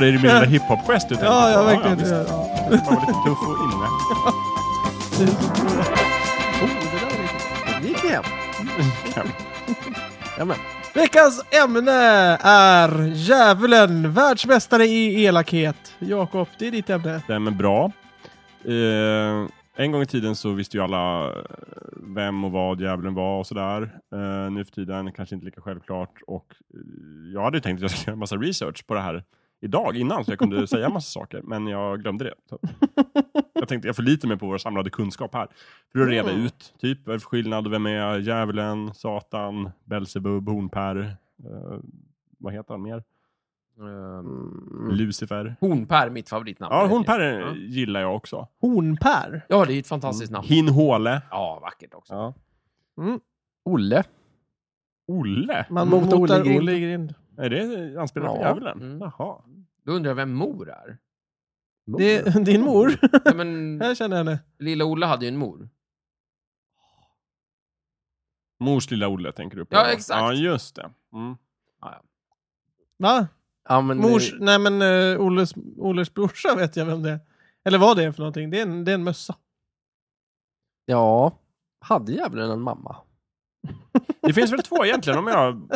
det är min lilla hiphop-gest Ja, på. ja, verkligen. visst. Ja, Man var lite tuff och inne. Oh, det gick hem. Ja, men. Veckans ämne är Djävulen, världsmästare i elakhet. Jakob, det är ditt ämne. Stämmer bra. Eh, en gång i tiden så visste ju alla eh, vem och vad djävulen var och sådär. Eh, nu för tiden kanske inte lika självklart. Och jag hade ju tänkt att jag skulle göra en massa research på det här idag innan så jag kunde säga en massa saker. Men jag glömde det. Så. Jag tänkte jag förlitar mig på vår samlade kunskap här. För att reda Mm. ut typ vad är för skillnad, vem är djävulen, Satan, Belsebub, Hornpär. Eh, vad heter han mer? Mm. Lucifer. Hornpär, mitt favoritnamn. Ja, Hornpär Ja. gillar jag också. Hornpär. Ja, det är ett fantastiskt namn. Hinhåle. Ja, vackert också. Ja. Mm. Olle. Olle? Man Mot motar Olle grind. Olle grind. Är det anspelat på Ja. djävulen? Mm. Jaha. Då undrar jag vem mor är. Det är din mor. Ja, men Jag känner henne. lilla Olle hade ju en mor. Mors lilla Olle tänker du på? Ja, exakt. Ja, just det. Mm. Va? Ja, men, Mors, eh, nej men uh, Olles, Olles brorsa vet jag vem det är. Eller vad det är för någonting. Det är en, det är en mössa. Ja. Hade djävulen en mamma? Det finns väl två egentligen om jag...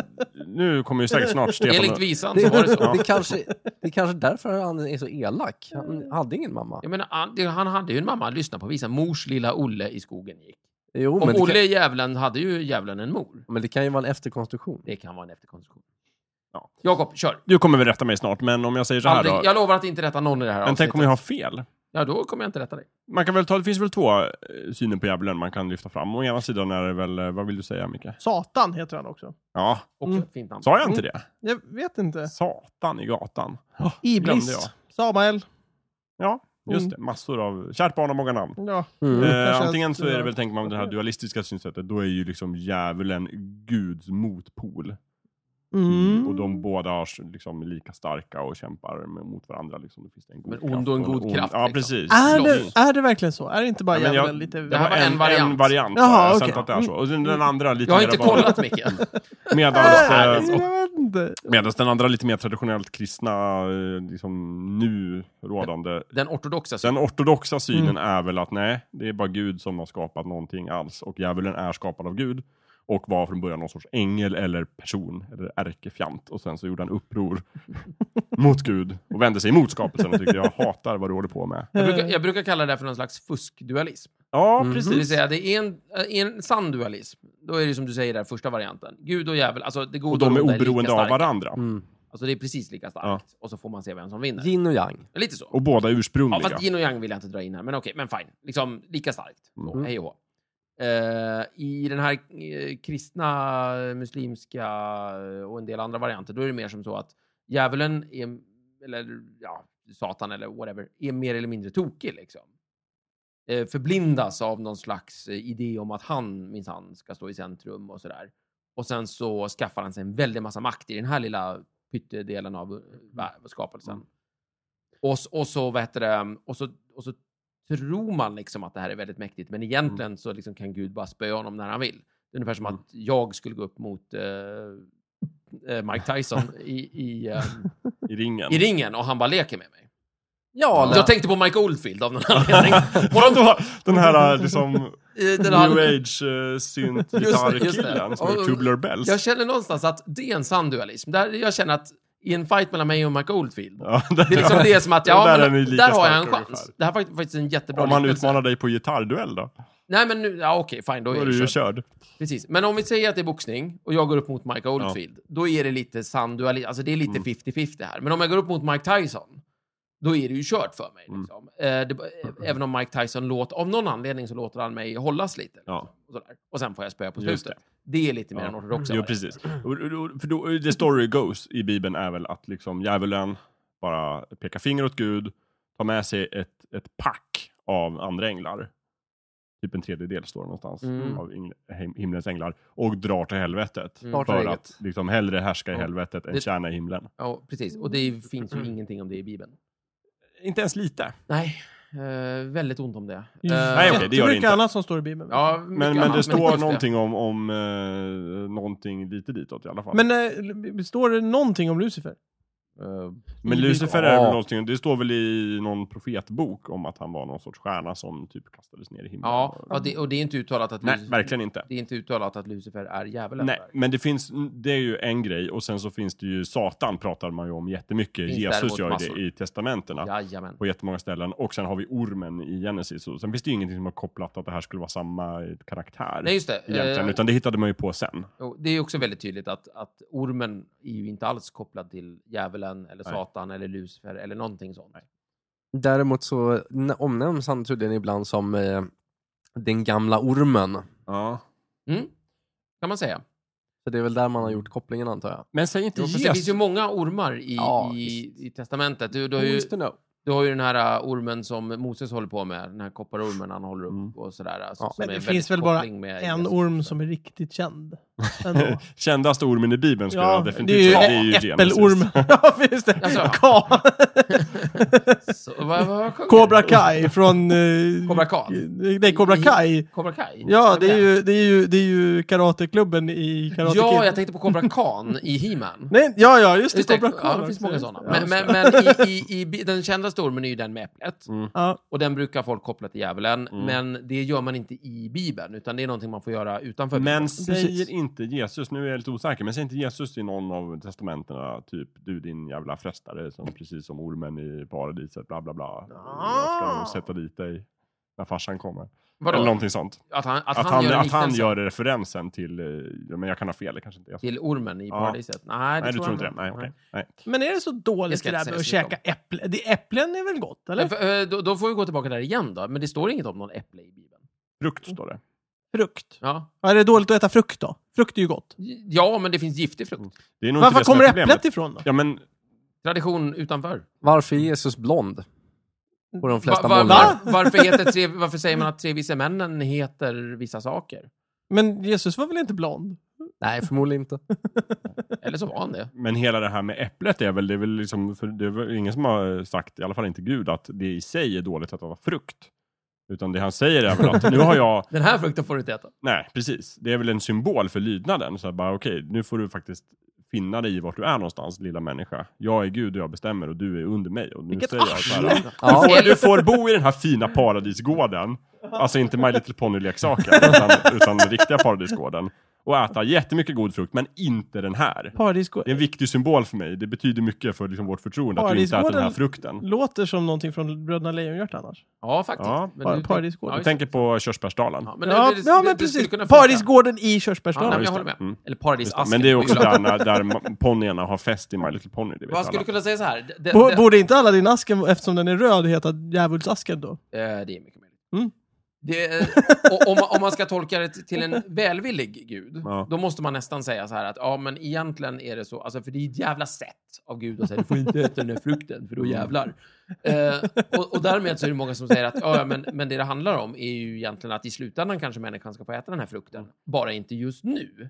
Nu kommer ju säkert snart Stefan... Enligt visan Det, så var det det, så. kanske, det är kanske därför han är så elak. Han hade ingen mamma. Jag menar, han, det- han hade ju en mamma, lyssna på visan. Mors lilla Olle i skogen gick. Jo, det, Olle kan, djävulen hade ju djävulen en mor. men det kan ju vara en efterkonstruktion. Det kan vara en efterkonstruktion. Ja. Jakob, kör. Du kommer väl rätta mig snart, men om jag säger så här Aldrig, då. jag lovar att inte rätta någon i det här Men tänk om avsnittet. jag har fel? Ja, då kommer jag inte rätta dig. Man kan väl ta, det finns väl två eh, syner på djävulen man kan lyfta fram. Å ena sidan är det väl, eh, vad vill du säga Micke? Satan heter han också. Ja, Också Mm. ett fint namn. sa jag inte det? Jag vet inte. Satan i gatan. glömde jag. Iblis. Samael. Ja, just Mm. det. Massor av... Kärt barn har många namn. Ja. Mm. Eh, kanske antingen så är det väl, tänker man det här dualistiska synsättet, då är ju liksom djävulen Guds motpol. Mm. Och de båda är liksom lika starka och kämpar mot varandra. Liksom. Det finns en god Men kraft ond och en en god ond- kraft, Ja, liksom. precis. Är det, är det verkligen så? Är det inte bara Ja, jag- lite... Det här var en, en variant. En variant Jaha, jag. Sa okej. inte att det är så. Och den andra lite Jag har mer inte bara- kollat, Micke. Medans, eh, medans den andra lite mer traditionellt kristna, eh, liksom nu rådande. Den ortodoxa Den synen. ortodoxa synen Mm. är väl att nej, det är bara Gud som har skapat någonting alls. Och djävulen är skapad av Gud. Och var från början någon sorts ängel eller person, eller ärkefjant. Och sen så gjorde han uppror mot Gud och vände sig emot skapelsen och tyckte jag hatar vad du håller på med. Jag brukar, jag brukar kalla det för någon slags fuskdualism. Ja, Mhm. precis. Det vill säga, det är en, en sann dualism. Då är det som du säger där, första varianten. Gud och djävul, alltså det goda Och de är oberoende lika av varandra. Mm. Alltså det är precis lika starkt. Och så får man se vem som vinner. Yin och yang. Lite så. Och båda Ja, ursprungliga. fast yin och yang vill jag inte dra in här, men okej, men fine. Liksom lika starkt. Mm. hej och. Eh, I den här eh, kristna, muslimska eh, och en del andra varianter, då är det mer som så att djävulen är, eller ja, Satan eller whatever, är mer eller mindre tokig liksom. Eh, förblindas av någon slags eh, idé om att han minsann ska stå i centrum och sådär. Och sen så skaffar han sig en väldig massa makt i den här lilla pyttedelen av eh, skapelsen. Mm. Och, och så, vad heter det, och så, och så tror man liksom att det här är väldigt mäktigt, men egentligen så liksom kan Gud bara spöa honom när han vill. Det är ungefär som Mm. att jag skulle gå upp mot eh, eh, Mike Tyson i, i, eh, I ringen. i ringen och han bara leker med mig. Ja, Jag tänkte på Mike Oldfield av någon anledning. Vadå? Den här liksom Eh, den new här- age uh, synt gitarrkillen som är Tubular Bells. Jag känner någonstans att det är en sann dualism. Där jag känner att i en fight mellan mig och Mike Oldfield, Ja, det är liksom det som att, Ja, ja, där är men, där har jag en chans. ungefär. Det här var faktiskt en jättebra Om man liknelse. utmanar dig på gitarrduell då? Nej, men nu, ja okej, fine, då Då är är det du ju körd. Precis. Men om vi säger att det är boxning och jag går upp mot Mike Oldfield, då är det lite sann. Alltså det är lite Mm. 50-50 här. Men om jag går upp mot Mike Tyson, då är det ju kört för mig. Mm. Liksom. Eh, det, även om Mike Tyson låter, av någon anledning så låter han mig hållas lite. Ja. liksom, och, sådär. och sen får jag spöa på slutet. Det. är lite mer Ja. än ortodoxa Jo, precis. För då, the story goes i Bibeln är väl att liksom djävulen bara pekar finger åt Gud, tar med sig ett, ett pack av andra änglar. Typ en tredjedel står det någonstans Mm. av himlens änglar. Och drar till helvetet. Mm. För att liksom hellre härska i helvetet än Det- tjäna i himlen. Ja, precis. Och det finns ju ingenting om det i Bibeln. Inte ens lite. Nej, eh, väldigt ont om det. Eh, Nej, okej, det gör det inte. annat som står i Bibeln. Ja, Men, men annat, det står just någonting om, om eh, någonting lite ditåt i alla fall. Men eh, står det någonting om Lucifer? Eh, Men Lucifer är väl någonting, det står väl i någon profetbok om att han var någon sorts stjärna som typ kastades ner i himlen. ja, och det, och det är inte uttalat att Nej, Lucifer- verkligen inte. Det är inte uttalat att Lucifer är djävulen. Nej, där. men det finns, det är ju en grej och sen så finns det ju Satan pratar man ju om jättemycket. Finns Jesus gör ju massor. det i testamenterna. Jajamän. På jättemånga ställen. Och sen har vi ormen i Genesis. Och sen finns det ju ingenting som har kopplat att det här skulle vara samma karaktär. Nej, just det. Egentligen, Eh, utan det hittade man ju på sen. det är också väldigt tydligt att, att ormen är ju inte alls kopplad till djävulen eller Nej. Satan eller Lucifer eller någonting sånt. Nej. Däremot så omnämns han tydligen ibland som eh, den gamla ormen. Ja. Mm? Kan man säga. Så det är väl där man har gjort kopplingen antar jag. Men säg inte Jo, fast det Jesus. finns ju många ormar i, Ja, i, i testamentet. Du, du, har Who ju, is to know? Du har ju den här uh, ormen som Moses håller på med, den här kopparormen han håller upp Mm. och sådär. Alltså, Ja. som Men det finns väl bara En Jesus. orm som är riktigt känd. Kändaste ormen i Bibeln skulle Ja, jag det definitivt är ju säga. Det är ju Genesis. äppelorm. ja, finns det. Alltså, ja. Så, vad, vad Cobra? Kai från... eh, Cobra Khan? Nej, Cobra Kai. Cobra Kai? Ja, det är ju, det är ju, det är ju karateklubben i Karate Ja, Kid. jag tänkte på Cobra Khan i He-Man. Nej, ja, ja, just det. Just det, Cobra ja, Kai. det finns många sådana. Ja, Men, men, men i, i, i, den kändaste ormen är ju den med äpplet. Mm. Och den brukar folk koppla till djävulen. Mm. Men det gör man inte i Bibeln, utan det är någonting man får göra utanför Men Bibeln. säger Precis. inte Jesus, nu är jag lite osäker, men säger inte Jesus i någon av testamenterna typ du din jävla frestare som precis som ormen i paradiset bla bla bla. Jag ska sätta dit dig när farsan kommer. Vadå? Eller någonting sånt. Att han, att Att, han, han, gör att han gör referensen till, eh, men jag kan ha fel, det kanske inte är så. till ormen i Ja. paradiset. Nej, det Nej, du tror inte det? Nej, okej. Nej. Men är det så dåligt det där med att käka äpple? Det, äpplen är väl gott, eller? För- eh, Då, då får vi gå tillbaka där igen då. Men det står inget om någon äpple i Bibeln. Frukt står det. Frukt. Ja, Ja, är det dåligt att äta frukt då? Frukt är ju gott. ja men det finns giftig frukt. Det är nog Varför kommer äpplet ifrån då? Ja, men Tradition utanför. Varför är Jesus blond? På de flesta Va- va- var, varför, heter tre, varför säger man att tre vise männen heter vissa saker? Men Jesus var väl inte blond? Nej, förmodligen inte. Eller så var han det. Men hela det här med äpplet är väl, det är väl liksom, för det är väl ingen som har sagt, i alla fall inte Gud, att det i sig är dåligt att äta frukt. Utan det han säger är väl att nu har jag, Den här frukten får du inte äta. nej precis, det är väl en symbol för lydnaden. Så här bara okej, nu får du faktiskt finna dig i vart du är någonstans, lilla människa. Jag är Gud och jag bestämmer och du är under mig. Och nu Vilket säger jag så här, du, får, du får bo i den här fina paradisgården. Alltså inte My Little Pony-leksaken, utan, utan den riktiga paradisgården. Och äta jättemycket god frukt, men inte den här. Paradisgården Det är en viktig symbol för mig. Det betyder mycket för liksom vårt förtroende att du inte äter den här frukten. låter som någonting från Bröderna Lejonhjärta annars. Ja, faktiskt. Ja, Men par- du- paradisgården. Jag tänker på körsbärsdalen. Ja, men ja, det- det- ja, men det skulle precis. kunna funka. Paradisgården i Ja, körsbärsdalen. nej, men jag håller det. med. Mm. Eller Just det. paradisasken. Men det är också där, när, där ma- ponnyerna har fest i My Little Pony. Det vet Vad skulle alla. du kunna säga så här? Det, Bo- det, Borde inte alla din asken, eftersom den är röd, heta djävulsasken då? Eh, det är mycket möjligt. Mm. Det, om, man- om man ska tolka det till en välvillig gud, Ja. då måste man nästan säga så här att ja, men egentligen är det så, alltså, för det är ett jävla sätt av Gud att säga du får inte äta den där frukten, för då jävlar. Eh, och, och därmed så är det många som säger att ja, men, men det det handlar om är ju egentligen att i slutändan kanske människan ska få äta den här frukten, bara inte just nu.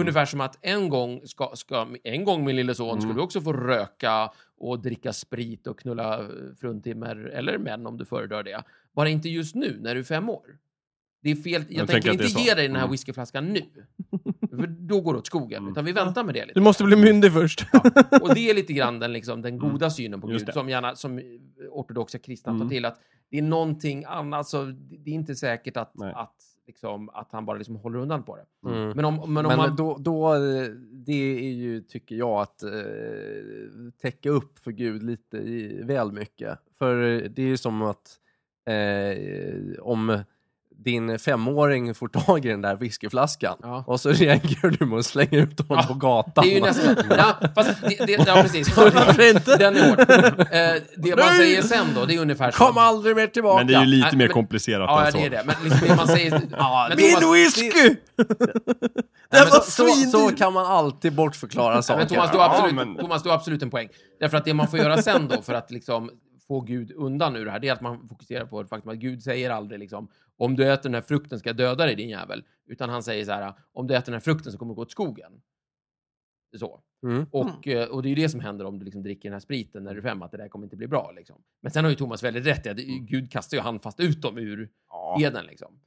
Ungefär som att en gång, ska, ska, en gång min lille son skulle du också få röka och dricka sprit och knulla eh, fruntimmer, eller män om du föredrar det. Bara inte just nu, när du är fem år. Det är fel. Jag, Jag tänker inte ge dig den här Mm. whiskyflaskan nu. För då går det åt skogen. Utan vi väntar med det lite. Du måste bli myndig först. Och det är lite grann den, liksom, den goda synen på Mm. Gud som, gärna, som ortodoxa kristna tar Mm. till. Att det är någonting annat, så det är inte säkert att, Nej. att, liksom, att han bara liksom håller undan på det. Mm. Men om, men om Men man... då, då, eh, det är ju, tycker jag, att eh, täcka upp för Gud lite i, väl mycket. För eh, det är ju som att eh, om din femåring får tag i den där whiskyflaskan Ja. och så reagerar du med att slänga ut honom Ja, på gatan. Det är ju nästan... Ja, fast det, det, ja, precis. Varför inte? Den är hård. Eh, det man säger sen då, det är ungefär som... Kom aldrig mer tillbaka! Men det är ju lite Nej, mer men- komplicerat Ja, än det så. är det. Men liksom det man säger... Ja, Men Min Thomas- whisky! Den var så, så, så svindyr! kan man alltid bortförklara Ja, saker. men Thomas, du har Ja, absolut, men- Thomas, du har absolut en poäng. Därför att det man får göra sen då för att liksom få Gud undan ur det här, det är att man fokuserar på det faktum att Gud säger aldrig liksom om du äter den här frukten ska jag döda dig din jävel. Utan han säger så här, om du äter den här frukten så kommer du gå åt skogen. Så. Mm. Och, eh, och det är ju det som händer om du liksom dricker den här spriten när du är fem, att det där kommer inte bli bra. Liksom. Men sen har ju Thomas väldigt rätt i att det- Gud kastar ju handfast ut dem ur Ja. eden. Liksom.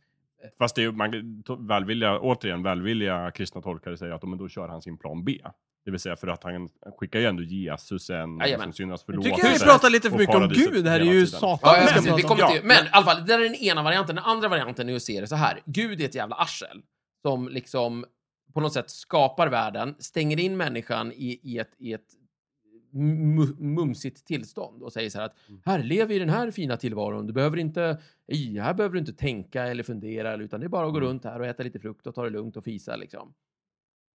Fast det är, ju- man, välvilliga, återigen, välvilliga kristna tolkare säger att men då kör han sin plan B. Det vill säga för att han skickar ju ändå Jesus en Jajamän. syndernas Jag förlåtelse. tycker vi pratar lite för mycket om Gud. Det här är ju. Satan Ja, vi ska precis, vi kommer Ja, till, men i alla fall, det där är den ena varianten. Den andra varianten är att se det så här. Gud är ett jävla arsel som liksom på något sätt skapar världen, stänger in människan i, i ett, i ett mu- mumsigt tillstånd och säger så här att här lever i den här fina tillvaron. Du behöver inte, i, här behöver du inte tänka eller fundera, utan det är bara att gå runt här och äta lite frukt och ta det lugnt och fisa liksom.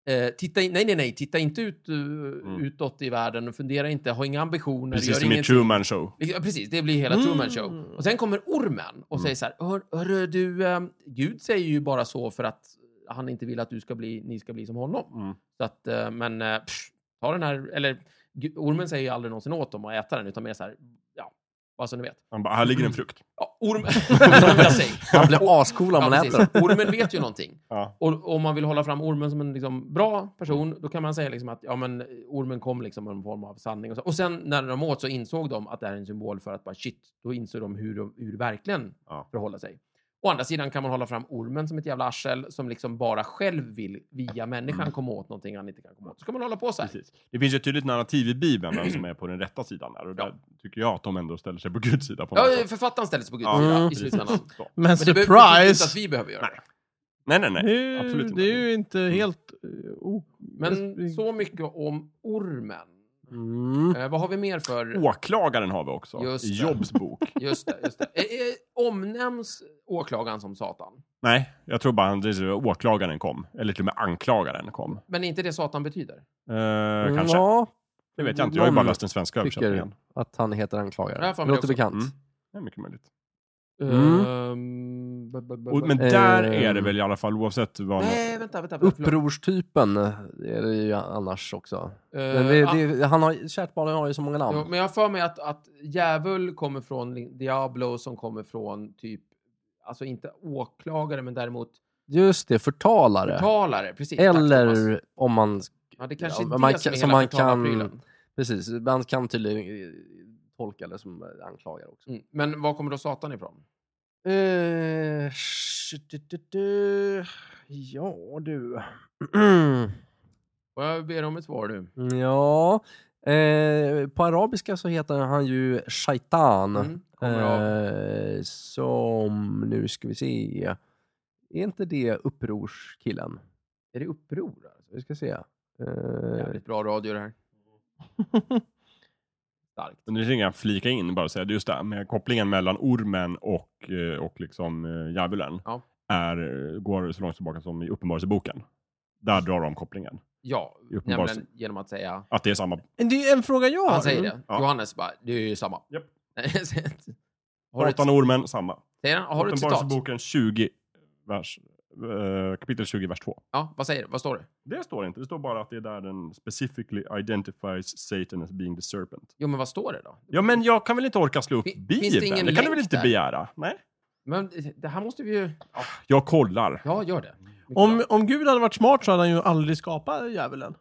Eh, titta in, nej, nej, nej, titta inte ut, uh, utåt i världen och fundera inte, ha inga ambitioner, Precis som i ingenting. Truman Show. Ja, precis, det blir hela Mm. Truman Show. Och sen kommer ormen och säger så här, Hör, hörru du, eh, Gud säger ju bara så för att han inte vill att du ska bli, ni ska bli som honom. Mm. Så att, eh, men eh, pff, ta den här, eller ormen säger ju aldrig någonsin åt dem att äta den, utan mer så här, bara så ni vet. Han bara, här ligger en frukt. Ja, orm... Han blir ascool om man äter den. Ormen vet ju någonting. Ja. Och om man vill hålla fram ormen som en liksom, bra person, då kan man säga liksom att ja, men, ormen kom liksom med en form av sanning. Och, så. och sen när de åt så insåg de att det är en symbol för att bara shit, då insåg de hur, de, hur verkligen Ja. förhåller sig. Å andra sidan kan man hålla fram ormen som ett jävla arsel som liksom bara själv vill via människan Mm. komma åt någonting han inte kan komma åt. Så ska man hålla på så här. Precis. Det finns ju ett tydligt narrativ i Bibeln vem som är på den rätta sidan där. Och där tycker jag att de ändå ställer sig på Guds sida på något Ja, sätt. författaren ställer sig på Guds Ja, sida i precis. slutändan. Men Men det behöver betyder inte att surprise! vi behöver göra det. Nej, nej, nej. Det är, ju- Absolut inte. det är ju inte helt... eh, o- Men så mycket om ormen. Mm. Eh, vad har vi mer för... Åklagaren har vi också. Just I det. Jobs bok. Just det, just det. Eh, eh, omnämns åklagaren som Satan? nej, jag tror bara att åklagaren kom. Eller till och med anklagaren kom. Men är inte det Satan betyder? Eh, kanske. Ja, Det vet jag inte. Jag har ju bara läst den svenska tycker översättningen. att han heter Ja, anklagare. jag får Det låter också. bekant. Mm. Det är mycket möjligt. Mm. Ehm, Och, men Eh, där är det väl i alla fall oavsett vad... Nej, vänta, vänta. vänta. Upprorstypen är det ju annars också. Eh, Men det, det, han har, kärt barn har ju så många namn. men jag har för mig att, att djävul kommer från Diablo som kommer från typ, alltså inte åklagare men däremot Just det, förtalare. förtalare. Precis. tack. Eller om man... Ja, det kanske Ja, är det man som är hela man kan-. Precis, man kan tydligen tolka det som eh, anklagare också. Mm. Men var kommer då Satan ifrån? Du- du- du. ja, du. Och jag ber om ett svar nu. ja, eh, på arabiska så heter han ju Shaitan. Mm. Eh, som, nu ska vi se. Är inte det upprorskillen? Är det uppror? Alltså? Vi ska se. Eh, Jävligt bra radio det här. Starkt. Men det är inga flika in bara och säga, just det här med kopplingen mellan ormen och, eh, och liksom eh, djävulen. Ja. Är, går så långt tillbaka som i Uppenbarelseboken. Där drar de kopplingen. Ja, nämligen genom att säga... Att det är samma. Det är en fråga jag har. Han säger det. Ja. Johannes bara, det är ju samma. Japp. har du ett, Satan och ormen, samma. säger han, har du ett citat? Uppenbarelseboken 20, vers, eh, kapitel 20, vers 2. Ja, vad säger? Vad står det? Det står inte, det står bara att det är där den specifically identifies Satan as being the serpent. Jo, men vad står det då? Ja, men jag kan väl inte orka slå upp Fin- finns Bibeln? det Det, ingen kan du väl länk inte där? begära? Nej. Men det här måste vi ju... Ja, Jag kollar. ja gör det. Mycket Om, bra. om Gud hade varit smart så hade han ju aldrig skapat djävulen.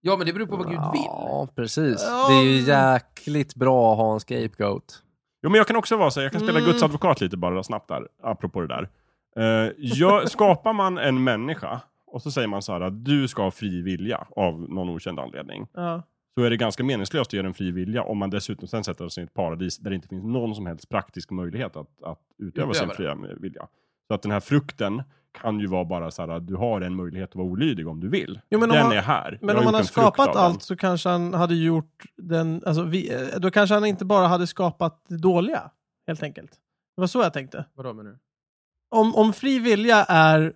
Ja, men det beror på vad Gud vill. Ja, precis. Ja. Det är ju jäkligt bra att ha en scapegoat. Jo, men jag kan också vara så här, jag kan spela Mm. Guds advokat lite bara snabbt där, apropå det där. Uh, jag, skapar man en människa och så säger man så här att du ska ha fri vilja av någon okänd anledning. Ja. Så är det ganska meningslöst att göra en fri vilja om man dessutom sen sätter sig i ett paradis där det inte finns någon som helst praktisk möjlighet att, att utöva sin fria vilja. Så att den här frukten kan ju vara bara så här att du har en möjlighet att vara olydig om du vill. Jo, men om den han- är här. Men om han har frukt skapat den. allt så kanske han hade gjort den... Alltså, vi, eh, då kanske han inte bara hade skapat det dåliga, helt enkelt. Det var så jag tänkte. Vadå menar du? Om, om fri vilja är,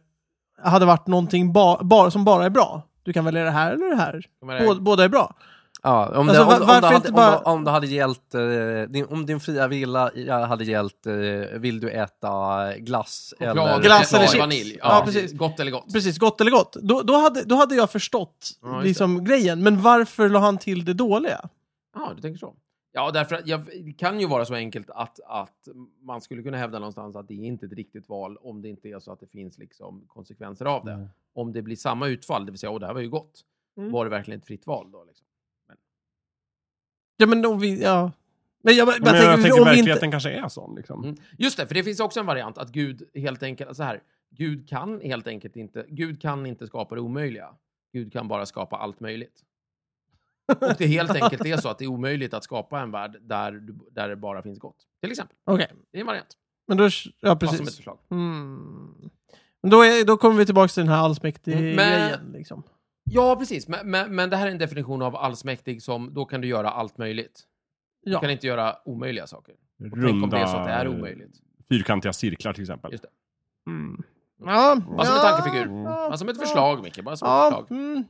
hade varit någonting ba, bara, som bara är bra, du kan välja det här eller det här. Menar- Båda, båda är bra. Ja, om, Alltså, det, va- om, om, varför det hade, inte om, bara- det, om det hade gällt, eh, din, om din fria vilja hade gällt, eh, vill du äta glass Choklad, eller... Glass eller chips. vanilj. Ja, Ja, precis. Gott eller gott. Precis, gott eller gott. Då, då, hade, då hade jag förstått Ja, liksom, grejen. Men varför la han till det dåliga? Ja, du tänker så. Ja, därför att jag, det kan ju vara så enkelt att, att man skulle kunna hävda någonstans att det är inte ett riktigt val om det inte är så att det finns liksom konsekvenser av det. Om det blir samma utfall, det vill säga, åh, det här var ju gott. Mm. var det verkligen ett fritt val då? Liksom? Ja, men om vi... Ja. Men jag, bara- Men bara jag, tänker, tänker om verkligheten inte... kanske är sån. Liksom. Mm. Just det, för det finns också en variant att Gud helt enkelt, så här, Gud kan helt enkelt inte, Gud kan inte skapa det omöjliga. Gud kan bara skapa allt möjligt. Och det helt enkelt är så att det är omöjligt att skapa en värld där, du- där det bara finns gott. Till exempel. Okej, Det är en variant. men då... Ja, Bara som ett precis. förslag. Mm. Men då, är, då kommer vi tillbaka till den här allsmäktige Mm, men- grejen. Liksom. Ja, precis. Men, men, men det här är en definition av allsmäktig som då kan du göra allt möjligt. Du Ja. kan inte göra omöjliga saker. Och tänk om det är så att det är omöjligt. fyrkantiga cirklar till exempel. Just det. Mm. Ja, Bara som en tankefigur. Ja, Bara som ett ja. förslag, Micke. Bara som ett förslag. mm.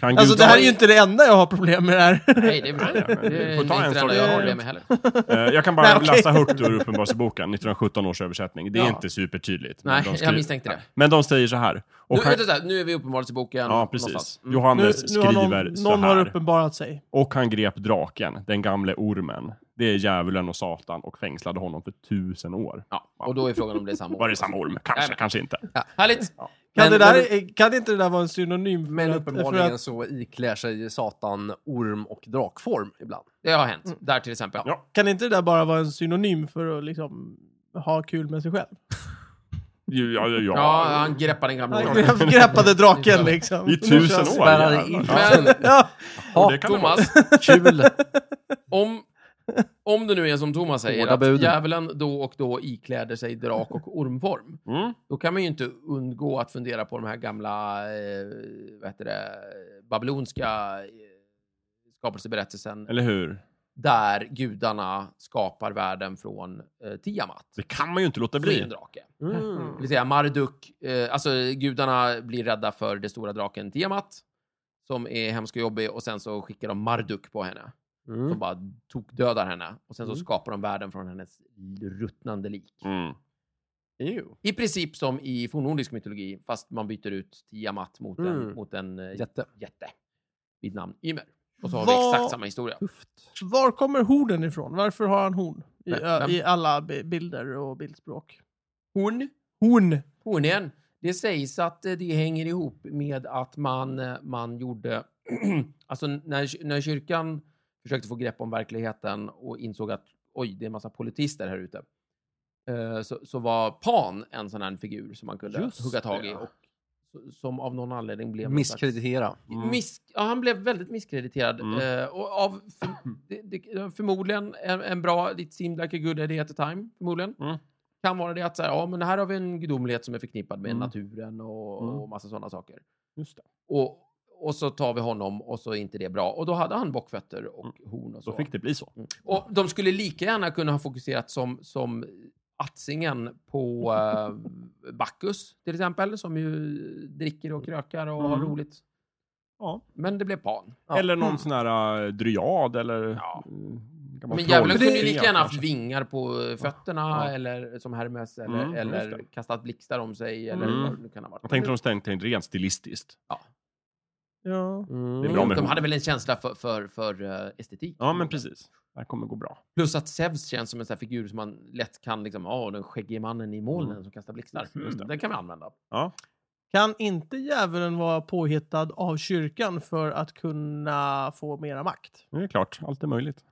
Kan Alltså Gud det här ta- är ju inte det enda jag har problem med det här. Nej, det är bra. Det får inte ta en det sak enda i jag har taget. problem med heller. Eh, Jag kan bara Nej, okej. läsa högt ur Uppenbarelseboken, 1917 års översättning. Det är Ja. inte supertydligt. men Nej, de jag misstänkte det. Men de säger så här. Och Nu, han, vänta, nu är vi i Uppenbarelseboken. ja, precis. någonstans. Mm. Nu, Johannes nu har skriver någon, så någon har här. uppenbarat sig. Och han grep draken, den gamle ormen. Det är djävulen och Satan och fängslade honom för tusen år. Ja, och då är frågan om det är samma Var det samma orm? Kanske, Jajamän. kanske inte. Härligt! Kan, Men- det där, kan inte det där vara en synonym? för Men att- uppenbarligen för att, så iklär sig Satan orm och drakform ibland. Det har hänt. Mm. Där till exempel. Ja. Kan inte det där bara vara en synonym för att liksom ha kul med sig själv? Ja, ja, ja. Ja, han greppade den gamla Han grepp- greppade draken liksom. I tusen år. Ja. Men Ja, Och det kan det vara. Thomas, Kul! om, om det nu är som Thomas säger, Hårda att bud. djävulen då och då ikläder sig drak och ormform, Mm. då kan man ju inte undgå att fundera på de här gamla, eh, vad heter det, babylonska eh, skapelseberättelsen, Eller hur? där gudarna skapar världen från eh, Tiamat. Det kan man ju inte låta Som är en bli. drake. Mm. Det vill säga Marduk, eh, alltså gudarna blir rädda för den stora draken Tiamat, som är hemsk och jobbig, och sen så skickar de Marduk på henne, som Mm. bara tokdödar henne. Och sen så Mm. skapar de världen från hennes ruttnande lik. Mm. Ew. I princip som i fornnordisk mytologi, fast man byter ut Tiamat mot en, Mm. mot en eh, Jätte. jätte vid namn Ymer. Och så har vi Vad- exakt samma historia. Tufft. var kommer hornen ifrån? Varför har han horn? I, vem? i alla bi- bilder och bildspråk. Horn, Horn! hornen. Det sägs att eh, det hänger ihop med att man, eh, man gjorde... alltså när, när kyrkan försökte få grepp om verkligheten och insåg att oj, det är en massa politister här ute. eh, Så, så var Pan en sån här figur som man kunde Just hugga tag i. Och som av någon anledning blev... Misskreditera. Mm. Miss, ja, han blev väldigt misskrediterad. Mm. eh, och av för, det, det, förmodligen en, en bra, it seemed like a good idea at the time, förmodligen. Mm. Kan vara det att så här, ja, men här har vi en gudomlighet som är förknippad med Mm. naturen och, Mm. och massa sådana saker. Just det. Och, och så tar vi honom och så är inte det bra. Och då hade han bockfötter och horn och så. Då fick det bli så. Mm. Och de skulle lika gärna kunna ha fokuserat som, som Atsingen på uh, Bacchus till exempel, som ju dricker och krökar och har Mm. roligt. Ja. Men det blev Pan. Ja. Eller någon Mm. sån här uh, dryad eller... Ja. mm, gammal Men djävulen kunde ju lika gärna haft vingar på eh, fötterna, Ja. eller som Hermes, eller, Mm, eller kastat blixtar om sig, eller Mm. vad det nu kan ha varit. Jag tänkte de tänkte rent stilistiskt. Ja. Mm. Det är bra med de hade väl en känsla för, för, för eh, estetik. Ja, men precis. Det här kommer gå bra. Plus att Zeus känns som en sån här figur som man lätt kan, liksom, åh, den skäggige mannen i molnen Mm. som kastar blixtar. Det. Den kan vi använda. Ja. Kan inte djävulen vara påhittad av kyrkan för att kunna få mera makt? Det är klart. Allt är möjligt.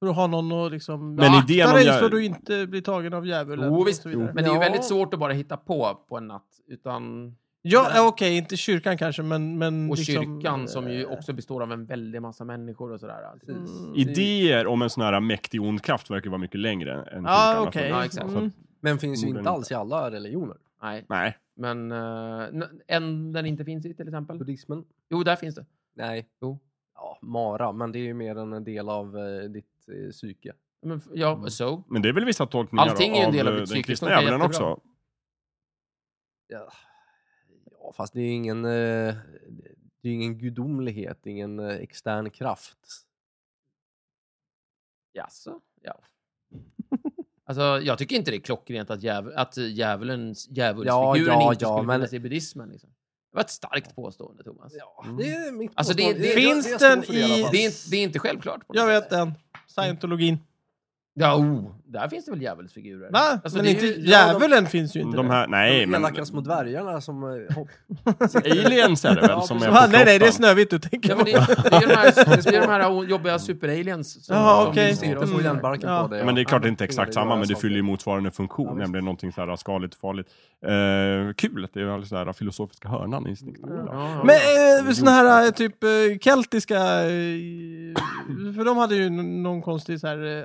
För att ha någon att liksom... Men akta idén om dig djä- så du inte blir tagen av djävulen. Jo, och visst. Men det är ju Ja. väldigt svårt att bara hitta på på en natt. Utan, Ja, ja, okej, inte kyrkan kanske, men... men och liksom, kyrkan som ju eh, också består av en väldig massa människor och sådär. Alltså, Precis. Mm. Idéer om en sån här mäktig ond kraft verkar vara mycket längre än kyrkan har okej. funnits. Ja, exakt. Att- Mm. Men finns ju inte alls i alla religioner. Nej, Nej. men uh, en den inte finns i till exempel. Buddhismen? Jo, där finns det. Nej. Jo. Ja, Mara, men det är ju mer än en del av eh, ditt eh, psyke. Men, ja, Mm. so. Men det är väl vissa tolkningar Allting är en av del av eh, ditt den kristna djävulen också. Ja, ja fast det är ju ingen, eh, det är ingen gudomlighet, ingen eh, extern kraft. Jaså? Ja. Alltså, jag tycker inte det är klockrent att, djäv att djävulens, djävulsfiguren Ja, ja, inte ja, skulle men- finnas i buddhismen. Liksom. Det var ett starkt påstående, Thomas. Ja, Mm. det är mitt Alltså, det- finns den i är, inte, det är inte självklart. Jag vet den. Scientologin. Ja, oh, där finns det väl djävulsfigurer? Va? Alltså, men inte, ju- djävulen finns ju inte De här, nej, de men elaka små dvärgarna som... eh, Hopp. aliens är det väl Ja, som är på? Nej, nej, det är. Snövit du tänker Ja, på. men det, det, är de här, det är de här jobbiga superaliens som, som Och oss så Mm. järnbarken Ja. på det. Ja, men det är klart det är inte Ja, exakt samma, men det fyller ju motsvarande funktion, Ja, nämligen någonting så här skadligt och farligt. Eh, kul att det är väl så här filosofiska hörnan i snickaren. Ja, ja. Men eh, såna här typ keltiska... För de hade ju någon konstig så här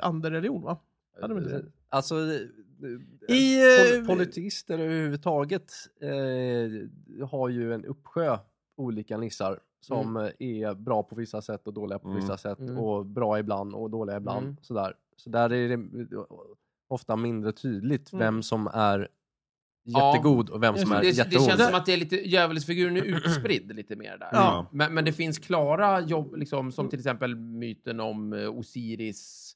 eh, andereligion va? Hade de inte det? Alltså, eh, I, pol- eh, politister överhuvudtaget eh, har ju en uppsjö olika nissar som eh, är bra på vissa sätt och dåliga på Mm. vissa sätt Mm. och bra ibland och dåliga ibland. Mm. Sådär. Så där är det eh, ofta mindre tydligt Mm. vem som är Ja. jättegod och vem som det, är det, det jätteond. känns som att det är lite, djävulsfiguren är utspridd lite mer där. Ja. Men, men det finns klara jobb, liksom, som till exempel myten om eh, Osiris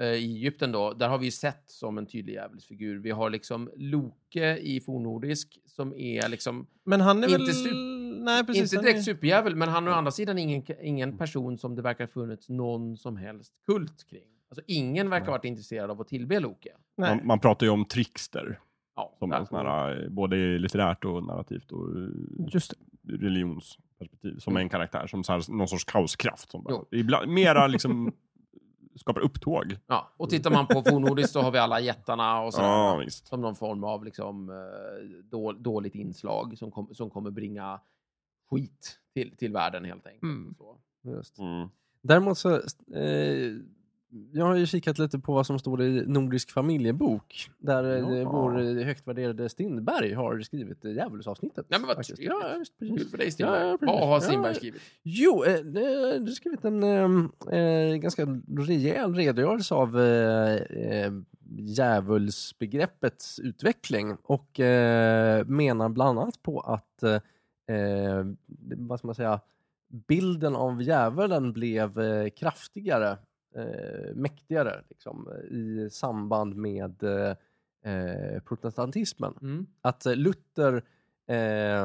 eh, i Egypten då. Där har vi ju sett som en tydlig djävulsfigur. Vi har liksom Loke i fornnordisk som är liksom, Men han är Inte väl... sup- Nej, precis. inte direkt är- superdjävul, men han är å andra sidan ingen, ingen person som det verkar ha funnits någon som helst kult kring. Alltså ingen verkar ha varit intresserad av att tillbe Loke. Nej. Man, man pratar ju om trickster, Ja, som en sån här, eh, både litterärt och narrativt och eh, Just religionsperspektiv, som en karaktär, som så här, någon sorts kaoskraft. Som bara, ibland, mera liksom skapar upptåg. Ja, och tittar man på fornnordiskt så har vi alla jättarna och sådär. Ja, visst. som någon form av liksom, eh, då, dåligt inslag som, kom, som kommer bringa skit till, till världen helt enkelt. Mm. Så. Just. Mm. Däremot så, eh, jag har ju kikat lite på vad som står i Nordisk familjebok. Där eh, Ja. vår eh, högt värderade Strindberg har skrivit eh, djävulsavsnittet. Nej, men vad trevligt. Ja, just precis. Kul för dig Strindberg. ja. Vad har Strindberg skrivit? Jo, eh, du har skrivit en eh, ganska rejäl redogörelse av eh, djävulsbegreppets utveckling och eh, menar bland annat på att eh, vad ska man säga, bilden av djävulen blev eh, kraftigare, eh, mäktigare liksom, i samband med eh, protestantismen Mm. att eh, Luther eh,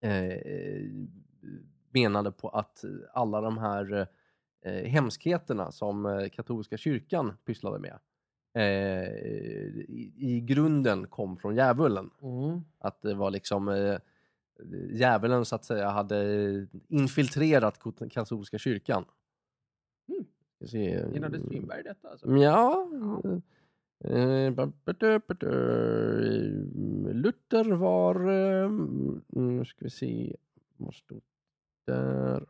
eh, menade på att alla de här eh, hemskheterna som eh, katolska kyrkan pysslade med i, i grunden kom från djävulen. Mm. Att det var liksom djävulen så att säga hade infiltrerat katolska kyrkan. Mm. Gillade Strindberg detta? Alltså? Ja. Eh. Luther var... eh, Nu ska vi se. Var stod där?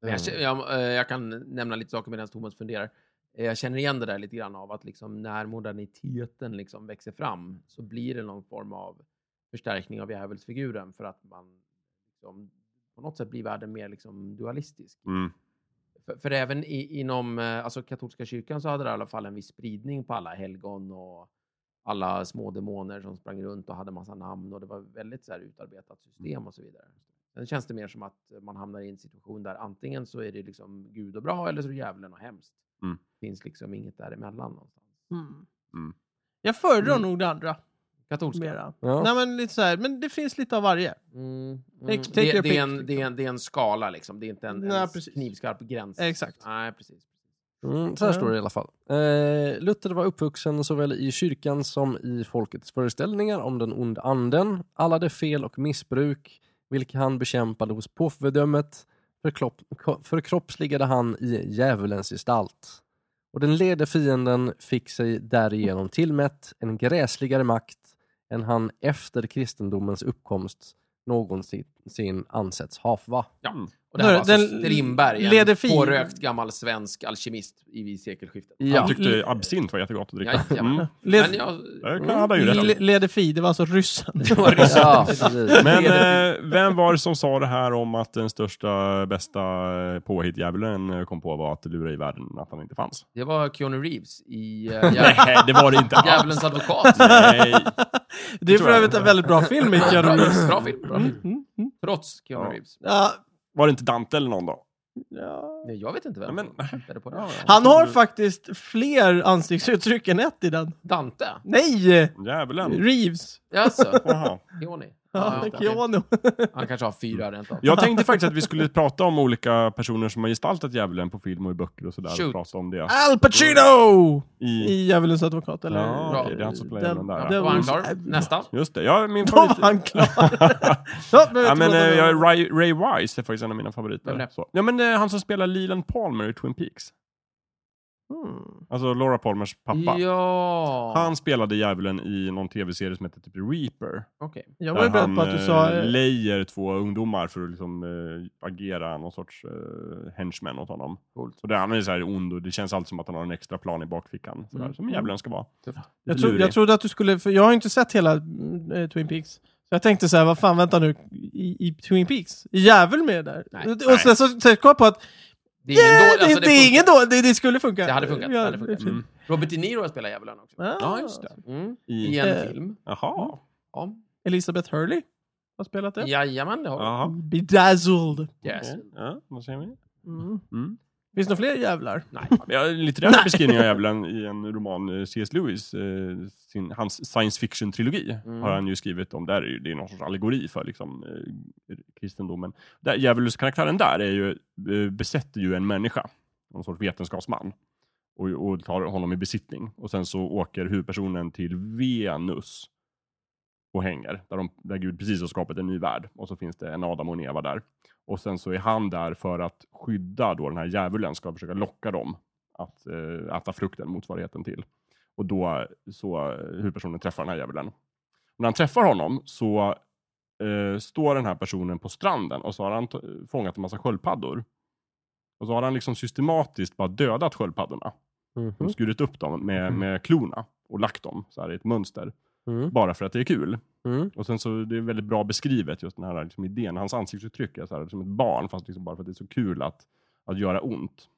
Jag, jag, eh, jag kan nämna lite saker medan Thomas funderar. Jag känner igen det där lite grann av att liksom när moderniteten liksom växer fram så blir det någon form av förstärkning av djävulsfiguren för att man liksom, på något sätt blir världen mer liksom dualistisk. Mm. För, för även i, inom eh, alltså katolska kyrkan så hade det i alla fall en viss spridning på alla helgon och alla små demoner som sprang runt och hade massa namn och det var väldigt så här utarbetat system och så vidare. Sen känns det mer som att man hamnar i en situation där antingen så är det liksom Gud och bra eller så är det djävulen och hemskt. Mm. Det finns liksom inget däremellan någonstans. Mm. Mm. Jag föredrar Mm. nog det andra. Katolska. Mera. Ja. Nej, men lite så här, men det finns lite av varje. Mm, mm. take Det, är en, pick, det, är en, det är en skala liksom. Det är inte en, Nej, en knivskarp gräns. Exakt. Nej, precis. Mm, så här står det i alla fall. Eh, Luther var uppvuxen såväl i kyrkan som i folkets föreställningar om den onda anden, alla de fel och missbruk vilka han bekämpade hos ko- förkroppsligade han i djävulens gestalt. Och den lede fienden fick sig därigenom tillmätt en gräsligare makt än han efter kristendomens uppkomst någonsin ansetts hava. Ja. Mm. Och det här var alltså Den Strindberg, en leder fi- pårökt gammal svensk alkemist i vid sekelskiftet. Ja. Han tyckte absint var jättegott att dricka. Jajamän. Mm. Led, Men jag, Det kan han ha ju rätt Le- i. Ledefi, det var alltså ryssen. det var ryssen. Ja, precis. Men eh, vem var det som sa det här om att den största, bästa eh, påhitt-djävulen eh, kom på var att lura i världen att han inte fanns? Det var Keanu Reeves i uh, Nej, det var det inte alls. Djävulens advokat. Nej. Det är tror för jag. övrigt en väldigt bra film med Bra, Keanu bra, Reeves. bra film. Bra film. Mm, mm, mm. Trots Keanu Ja. Reeves. Ja, Var det inte Dante eller någon då? ja. Nej, Jag vet inte vem Ja, men- som hittade på det. Ja, Han har faktiskt fler ansiktsuttryck än ett i den. Dante? Nej! Djävulen. Reeves. Jaså? Jaha. Ja, just det. Keanu. Han kanske har fyra rent av. Jag tänkte faktiskt att vi skulle prata om olika personer som har gestaltat djävulen på film och i böcker och sådär. Shoot. Och prata om det. Al Pacino! I, I Djävulens advokat, eller? Ja, okej, det är han som spelar Den- där. Ja, ja. då var han klar. Nästa. Just det, ja, min Då var favorit... han klar. ja, men Ja, men det jag? Ray, Ray Wise är faktiskt en av mina favoriter. Ja, men eh, han som spelar Leland Palmer i Twin Peaks. Hmm. Alltså Laura Palmers pappa. Ja. Han spelade djävulen i någon tv-serie som heter typ Reaper. Okej. Jag var beredd han på att du eh, sa... eh, lejer två ungdomar för att liksom, eh, agera någon sorts eh, henchman åt honom. Coolt. Så det, han är så här ond och det känns alltid som att han har en extra plan i bakfickan. Sådär, Mm. Som djävulen ska vara. Jag, tro, jag trodde att du skulle, för jag har inte sett hela äh, Twin Peaks. Jag tänkte så här, vad fan, vänta nu, i, i Twin Peaks? Är Djävul med där? Nej. och sen så, så kom jag på att Det är ingen yeah, dålig... Alltså, det, det är ingen då, det, det skulle funka. Det hade funkat, det Ja, hade funkat. Mm. Robert De Niro spelar djävulen också. Ah. Ja, just det. Mm. I, I en Eh, film. Jaha. Ja. Elisabeth Hurley har spelat det. Jajamän, det har Jaha. Bedazzled. Yes. Okej. Ja, vad säger vi? Mm. Mm. Finns det några fler jävlar? Nej. Ja, en litterär beskrivning av djävulen i en roman, eh, C.S. Lewis, eh, sin, hans science fiction-trilogi, Mm. har han ju skrivit om. Där är det är någon sorts allegori för liksom, eh, kristendomen. Där, Djävulskaraktären där är ju, eh, besätter ju en människa, någon sorts vetenskapsman, och, och tar honom i besittning. Och sen så åker huvudpersonen till Venus och hänger, där, de, där Gud precis har skapat en ny värld. Och så finns det en Adam och en Eva där. Och sen så är han där för att skydda då den här djävulen, ska försöka locka dem att eh, äta frukten, motsvarigheten till. Och då så eh, huvudpersonen träffar den här djävulen. Och när han träffar honom så eh, står den här personen på stranden och så har han fångat en massa sköldpaddor. Och så har han liksom systematiskt bara dödat sköldpaddorna. Och skurit upp dem med, med klorna och lagt dem så här i ett mönster. Mm. Bara för att det är kul. Mm. Och sen så det är väldigt bra beskrivet just den här liksom, idén. Hans ansiktsuttryck är så här, som ett barn fast liksom bara för att det är så kul att, att göra ont.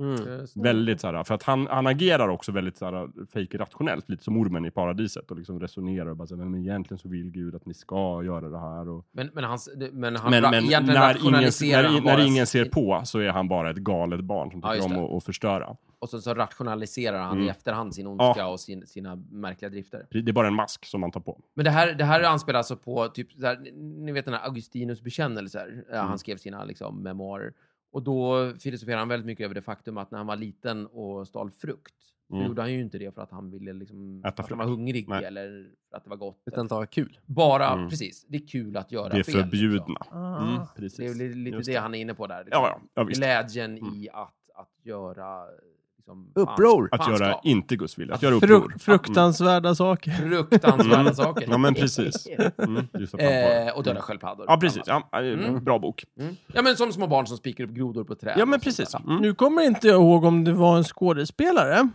Mm. Just. Väldigt så för att han, han agerar också väldigt så fake rationellt, lite som ormen i paradiset och liksom resonerar och bara så här, men egentligen så vill Gud att ni ska göra det här. Och, Men, men, hans, men han men men när, ingen, när, när ingen ser på så är han bara ett galet barn som Ja, tycker just om att, att förstöra. Och så, så rationaliserar han Mm. i efterhand sin ondska och sin, sina märkliga drifter. Det är bara en mask som man tar på. Men det här, det här anspelar alltså på, typ, så här, ni vet den här Augustinus bekännelser. Ja, Mm. Han skrev sina liksom, memoarer. Och då filosoferade han väldigt mycket över det faktum att när han var liten och stal frukt, så Mm. gjorde han ju inte det för att han ville liksom, Äta att han var hungrig Nej. eller för att det var gott. Utan ta kul. Bara, Mm. precis. Det är kul att göra Det är fel. förbjudna. Liksom. Ah. Mm, Det är precis. ju li- lite Just det, det. han är inne på där. Liksom. Ja, ja, ja. Glädjen Mm. i att, att göra liksom, Uppror. Att göra inte Guds vilja, att göra uppror. Fruk fruktansvärda saker. fruktansvärda Mm. saker. Ja, men precis. Mm, eh, och döda sköldpaddor. Ja, precis. Ja, eh, Mm. Bra bok. Mm. Ja, men som små barn som spikar upp grodor på träd. Ja, men precis. Mm. Nu kommer inte jag ihåg om det var en skådespelare.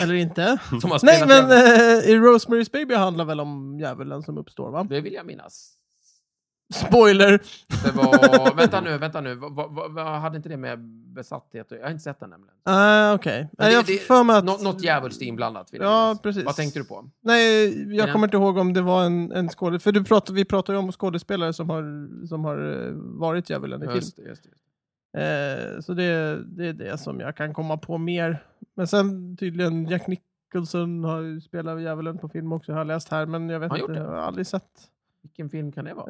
Eller inte. Som har Nej, men eh, i Rosemary's Baby handlar väl om djävulen som uppstår, va? Det vill jag minnas. Spoiler! Det var... vänta nu, vänta nu. Vad, vad, vad, hade inte det med besatthet Jag har inte sett den nämligen. Ah, Okej. Men Nej, det- Jag det- har för mig att... Nå, något djävulskt inblandat. Vill jag Ja, minnas. precis. Vad tänkte du på? Nej, jag Ja. kommer inte ihåg om det var en, en skådespelare. För du pratar, vi pratar ju om skådespelare som har, som har eh, varit djävulen i film. Just just det. Eh, så det, det är det som jag kan komma på mer. Men sen tydligen Jack Nicholson har ju spelat djävulen på film också, har jag läst här. Men jag vet inte, jag har aldrig sett. Vilken film kan det vara?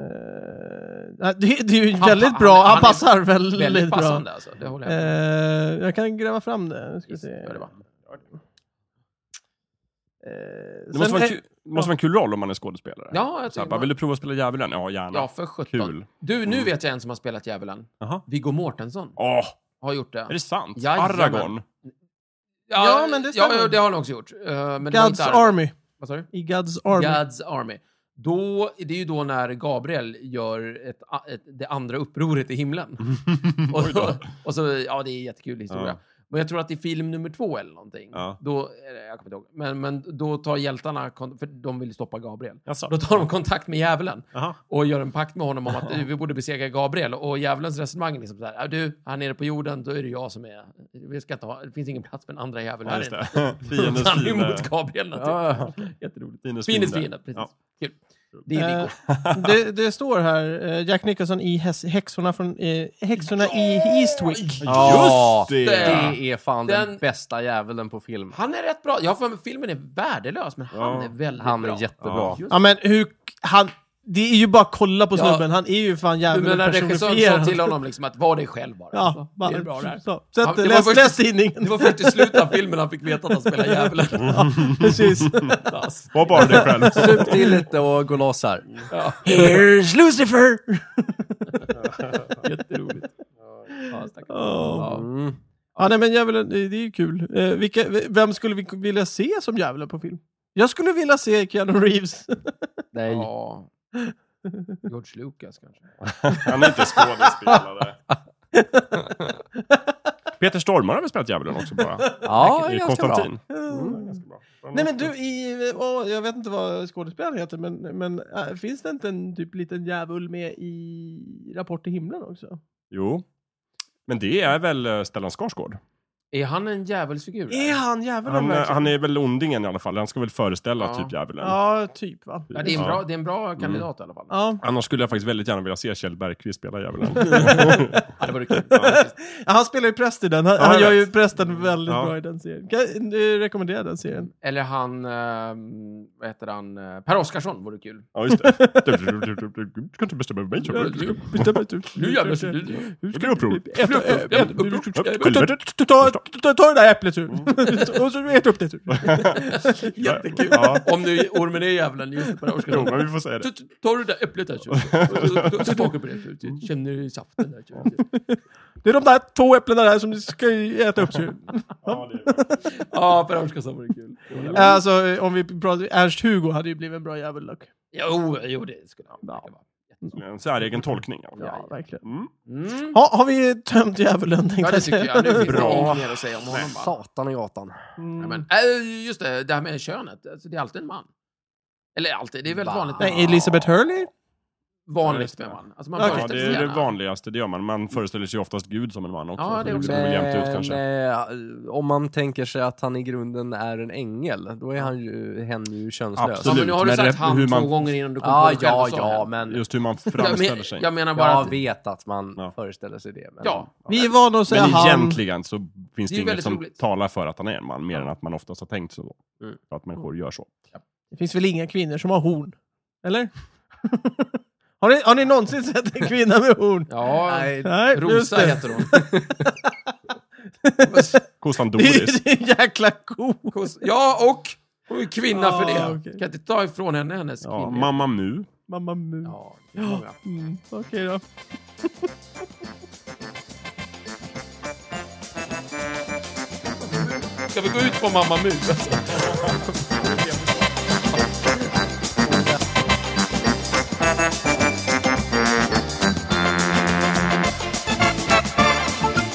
Nej, det, det är ju Han- väldigt han- bra, han han, passar väldigt, Väldigt bra. passande alltså. Det håller jag med Eh, jag kan gräva fram det. Nu ska Yes, se. det bara. Eh, Det måste vara, en kul, måste vara en kul roll om man är skådespelare. Ja, jag Så här, tycker bara, vill du prova att spela djävulen? Ja, gärna. Ja, för sjutton. Kul. Du, nu Mm. vet jag en som har spelat djävulen. Jaha. Viggo Mortensen Åh, har gjort det. är det sant? Jajamän. Aragorn? Ja, men det ja, stämmer. ja, det har han också gjort. Uh, var God's. Army. Vad sa du? I God's Army. God's Army. Då, det är ju då när Gabriel gör ett, ett, det andra upproret i himlen. Och, och så, ja, det är en jättekul historia. Ja. Men jag tror att i film nummer två eller någonting, Ja. då, eller jag kommer inte ihåg, men, men då tar hjältarna, för de vill stoppa Gabriel. Jaså? Då tar de kontakt med djävulen Jaha. och gör en pakt med honom om att "Du, vi borde besegra Gabriel. Och djävulens resonemang är liksom så här, "Ja, du, här nere på jorden, då är det jag som är, vi ska inte ha, det finns ingen plats för en andra djävul Ja, här inne. Fiendens Han är fiende. emot Gabriel naturligtvis. Ja. Jätteroligt. Fiendens Fiendens fiende. fiende, precis. Ja. Kul. Det är Viggo. Eh, det, det står här, eh, Jack Nicholson i häs- häxorna, från, eh, häxorna i Eastwick. Ja, Just det! det är fan den, Den- bästa djävulen på film. Han är rätt bra. Jag har för mig filmen är värdelös, men han Ja. är väldigt Han bra. är jättebra. Ja. Just Ja men hur, han, det är ju bara att kolla på Ja. snubben, han är ju fan Du djävulen menar regissören sa personifierad. till honom liksom att var dig själv bara. Ja, Så, bara, det är bra där. Så, Ja, sätt, det var läs, först- läs tidningen. Det var först i slutet av filmen han fick veta att han spelar djävulen. Ja, precis. Var bara dig själv. Sup till lite och gå loss här. Ja, Here's Lucifer! jätteroligt. Ja. Ja. Ja. Mm. Ja, nej men djävulen, det det är ju kul. Eh, vilka, vem skulle vi vilja se som djävulen på film? Jag skulle vilja se Keanu Reeves. Nej. Ja. George Lucas kanske. Han är inte skådespelare. Peter Stormare har väl spelat djävulen också bara? Ja, I ganska bra. Konstantin. Mm. Ganska bra. Nej men du, i, åh, jag vet inte vad skådespelaren heter, men, men äh, finns det inte en typ liten djävul med i Rapport till himlen också? Jo. Men det är väl eh, Stellan Skarsgård? Är han en djävulsfigur? Är han djävulen Han, eh, verkligen? han är väl ondingen i alla fall. Han ska väl föreställa Ja. typ djävulen. Ja, typ va? Ja, det, är en bra, det är en bra kandidat i alla fall. Ja. Annars skulle jag faktiskt väldigt gärna vilja se Kjell Bergqvist spela djävulen. Ja, det vore kul. ja, han spelar ju präst i den. Han, Ja, han jag gör ju prästen väldigt Ja. bra i den serien. Kan du rekommendera den serien? Eller han, ehm, vad heter han, Eh, Per Oscarsson vore kul. ja, just det. Du kan inte bestämma över mig. Ska. Nu jävlar du... Du Det uppror. Ät, du- ta- ta- ta- ta- Ta det där äpplet ur. Och så ät upp det. ur. Jättekul. Ja. Om nu ormen är djävulen, just det, Jo, men vi får säga det. Tar du det där äpplet där, så, du på det, du känner saften där. Det är de där två äpplena där som du ska äta upp. Ja, det är. Ja, Per Oscarsson vore kul. Alltså, om vi pratar Ernst-Hugo hade ju blivit en bra djävul dock. Jo, jo, det skulle han. Ja. Ja. En säregen tolkning. Ja. Ja, verkligen. Mm. Mm. Ha, har vi tömt djävulen? Ja, det tycker jag. Nu finns Bra. inget mer att säga om honom. Satan i gatan. Mm. Ja, men, äh, just det, det här med könet. Alltså, det är alltid en man. Eller alltid, det är väldigt Va? vanligt. Nej, Elisabeth Hurley? Vanligt med man. Alltså, man. Ja, det är det vanligaste det gör man. Man föreställer sig oftast Gud som en man också. Ja, det är så också- ut kanske. Men, eh, om man tänker sig att han i grunden är en ängel, då är han ju, hen ju könslös. Ja, Absolut. men nu har du Men sagt han hur man- två gånger innan du kom Ja, på det själv ja, sa ja, men Just hur man framställer men, sig. jag menar bara jag att... vet att man Ja. föreställer sig det. Men, Ja. Vi är vana att säga Men han. egentligen så finns Det det inget som roligt. talar för att han är en man, mer Ja. än att man oftast har tänkt så. Mm. För att människor gör så. Det finns väl inga kvinnor som har horn? Eller? har, ni, har ni någonsin sett en kvinna med horn? Ja, Nej, Nej, just Rosa det. heter hon. Kossan Det Doris. är en jäkla ko. Kos- Ja, och hon är kvinna för det. Ah, okej. Kan inte ta ifrån henne hennes Ja, kvinnliga- Mamma Mu. Mamma Mu. Ja, det är många. Mm, Okej då. Ska vi gå ut på Mamma Mu? Alltså?